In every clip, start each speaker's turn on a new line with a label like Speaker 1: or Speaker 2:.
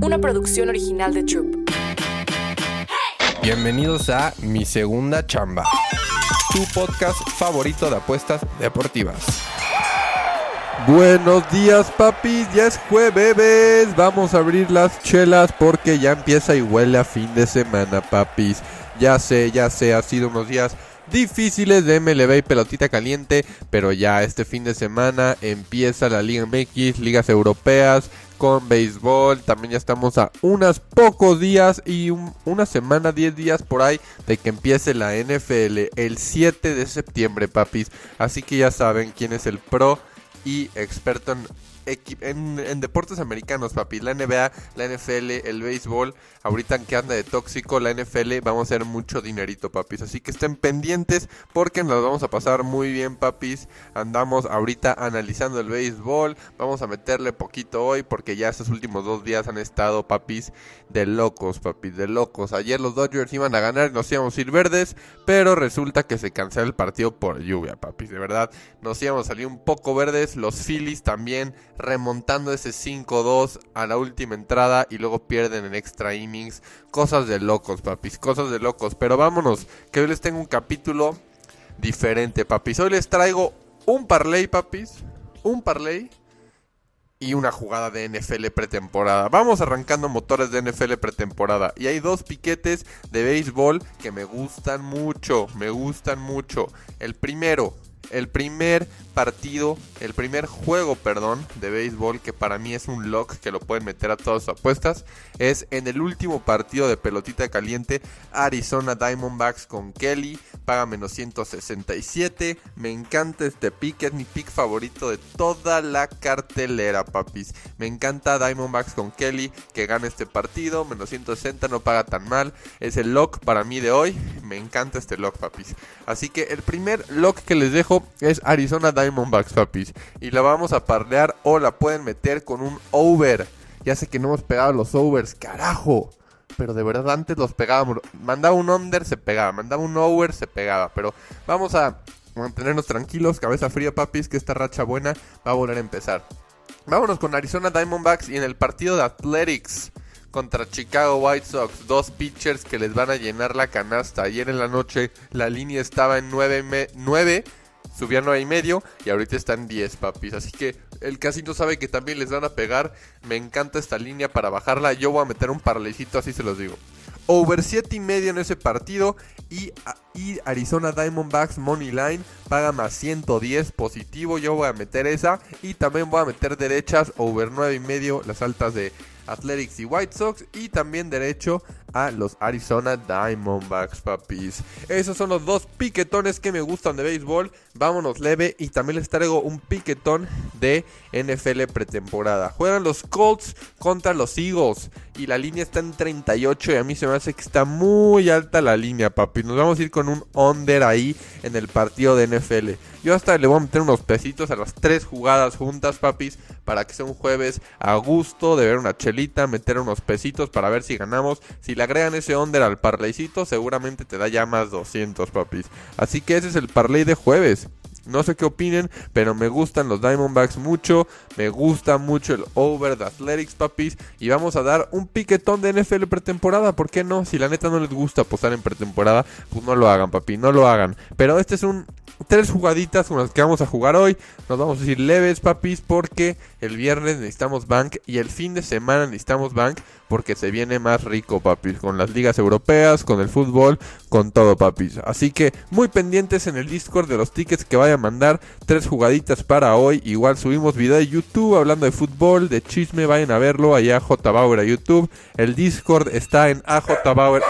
Speaker 1: una producción original de Troop.
Speaker 2: Bienvenidos a Mi Segunda Chamba, tu podcast favorito de apuestas deportivas. Buenos días, papis. Ya es jueves. Vamos a abrir las chelas porque ya empieza y huele a fin de semana, papis. Ya sé, ya sé, ha sido unos días difíciles de MLB y pelotita caliente, pero ya este fin de semana empieza la Liga MX, ligas europeas con béisbol, también ya estamos a unos pocos días y una semana, 10 días por ahí de que empiece la NFL el 7 de septiembre, papis. Así que ya saben quién es el pro y experto en en, deportes americanos, papi. La NBA, la NFL, el béisbol. Ahorita que anda de tóxico, la NFL, vamos a hacer mucho dinerito, papis. Así que estén pendientes porque nos vamos a pasar muy bien, papis. Andamos ahorita analizando el béisbol. Vamos a meterle poquito hoy porque ya estos últimos dos días han estado, papis, de locos, papis, de locos. Ayer los Dodgers iban a ganar nos íbamos a ir verdes, pero resulta que se cancela el partido por lluvia, papis. De verdad, nos íbamos a salir un poco verdes. Los Phillies también remontando ese 5-2 a la última entrada y luego pierden en extra innings. Cosas de locos, papis, cosas de locos. Pero vámonos, que hoy les tengo un capítulo diferente, papis. Hoy les traigo un parlay, papis, un parlay y una jugada de NFL pretemporada. Vamos arrancando motores de NFL pretemporada. Y hay dos piquetes de béisbol que me gustan mucho, me gustan mucho. El primero, el primer partido, el primer juego, perdón, de béisbol que para mí es un lock que lo pueden meter a todas sus apuestas es en el último partido de pelotita caliente Arizona Diamondbacks con Kelly, paga menos 167, me encanta este pick, es mi pick favorito de toda la cartelera, papis. Me encanta Diamondbacks con Kelly que gana este partido, menos 160 no paga tan mal, es el lock para mí de hoy, me encanta este lock, papis. Así que el primer lock que les dejo es Arizona Diamondbacks papis. Y la vamos a parlear o la pueden meter con un over. Ya sé que no hemos pegado los overs, carajo. Pero de verdad antes los pegábamos. Mandaba un under, se pegaba. Mandaba un over, se pegaba. Pero vamos a mantenernos tranquilos, cabeza fría, papis, que esta racha buena va a volver a empezar. Vámonos con Arizona Diamondbacks y en el partido de Athletics contra Chicago White Sox. Dos pitchers que les van a llenar la canasta. Ayer en la noche la línea estaba en 9, 9 subían 9 y medio y ahorita están 10, papis. Así que el casino sabe que también les van a pegar. Me encanta esta línea para bajarla. Yo voy a meter un paralecito, así se los digo. Over 7 y medio en ese partido. Y, y, Arizona Diamondbacks Money Line paga más 110 positivo. Yo voy a meter esa. Y también voy a meter derechas. Over 9 y medio. Las altas de Athletics y White Sox. Y también derecho a los Arizona Diamondbacks, papis. Esos son los dos piquetones que me gustan de béisbol. Vámonos leve y también les traigo un piquetón de NFL pretemporada. Juegan los Colts contra los Eagles y la línea está en 38 y a mí se me hace que está muy alta la línea, papis. Nos vamos a ir con un under ahí en el partido de NFL. Yo hasta le voy a meter unos pesitos a las tres jugadas juntas, papis, para que sea un jueves a gusto de ver una chelita, meter unos pesitos para ver si ganamos. Si le agregan ese under al parlaycito, seguramente te da ya más 200, papis. Así que ese es el parlay de jueves. No sé qué opinen, pero me gustan los Diamondbacks mucho. Me gusta mucho el over de Athletics, papis. Y vamos a dar un piquetón de NFL pretemporada. ¿Por qué no? Si la neta no les gusta apostar en pretemporada, pues no lo hagan, papi. No lo hagan. Pero este es un tres jugaditas con las que vamos a jugar hoy. Nos vamos a decir leves, papis, porque el viernes necesitamos bank y el fin de semana necesitamos bank porque se viene más rico, papis, con las ligas europeas, con el fútbol, con todo, papis. Así que muy pendientes en el Discord de los tickets que vaya a mandar. Tres jugaditas para hoy. Igual subimos video de YouTube hablando de fútbol, de chisme, vayan a verlo allá J Bauer a YouTube. El Discord está en AJ Bauer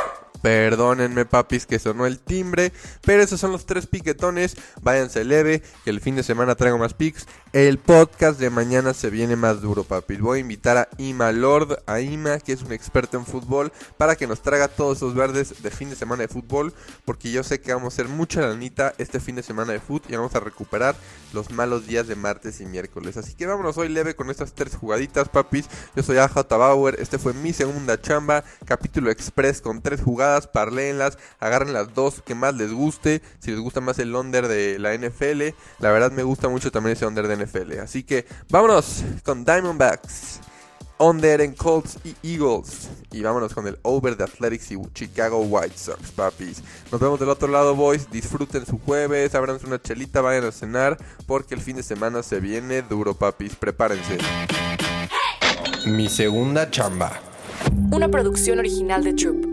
Speaker 2: Perdónenme, papis, que sonó el timbre. Pero esos son los tres piquetones. Váyanse leve, que el fin de semana traigo más pics. El podcast de mañana se viene más duro, papis. Voy a invitar a Ima Lord, a Ima, que es un experto en fútbol, para que nos traiga todos esos verdes de fin de semana de fútbol. Porque yo sé que vamos a hacer mucha lanita este fin de semana de fútbol y vamos a recuperar los malos días de martes y miércoles. Así que vámonos hoy leve con estas tres jugaditas, papis. Yo soy AJ Bauer. Este fue mi segunda chamba. Capítulo express con tres jugadas parléenlas, agarren las dos que más les guste. Si les gusta más el under de la NFL, la verdad me gusta mucho también ese under de NFL. Así que vámonos con Diamondbacks. under en Colts y Eagles. Y vámonos con el over de Athletics y Chicago White Sox, papis. Nos vemos del otro lado, boys. Disfruten su jueves, abranse una chelita, vayan a cenar, porque el fin de semana se viene duro, papis. Prepárense.
Speaker 3: Mi segunda chamba.
Speaker 1: Una producción original de Troop.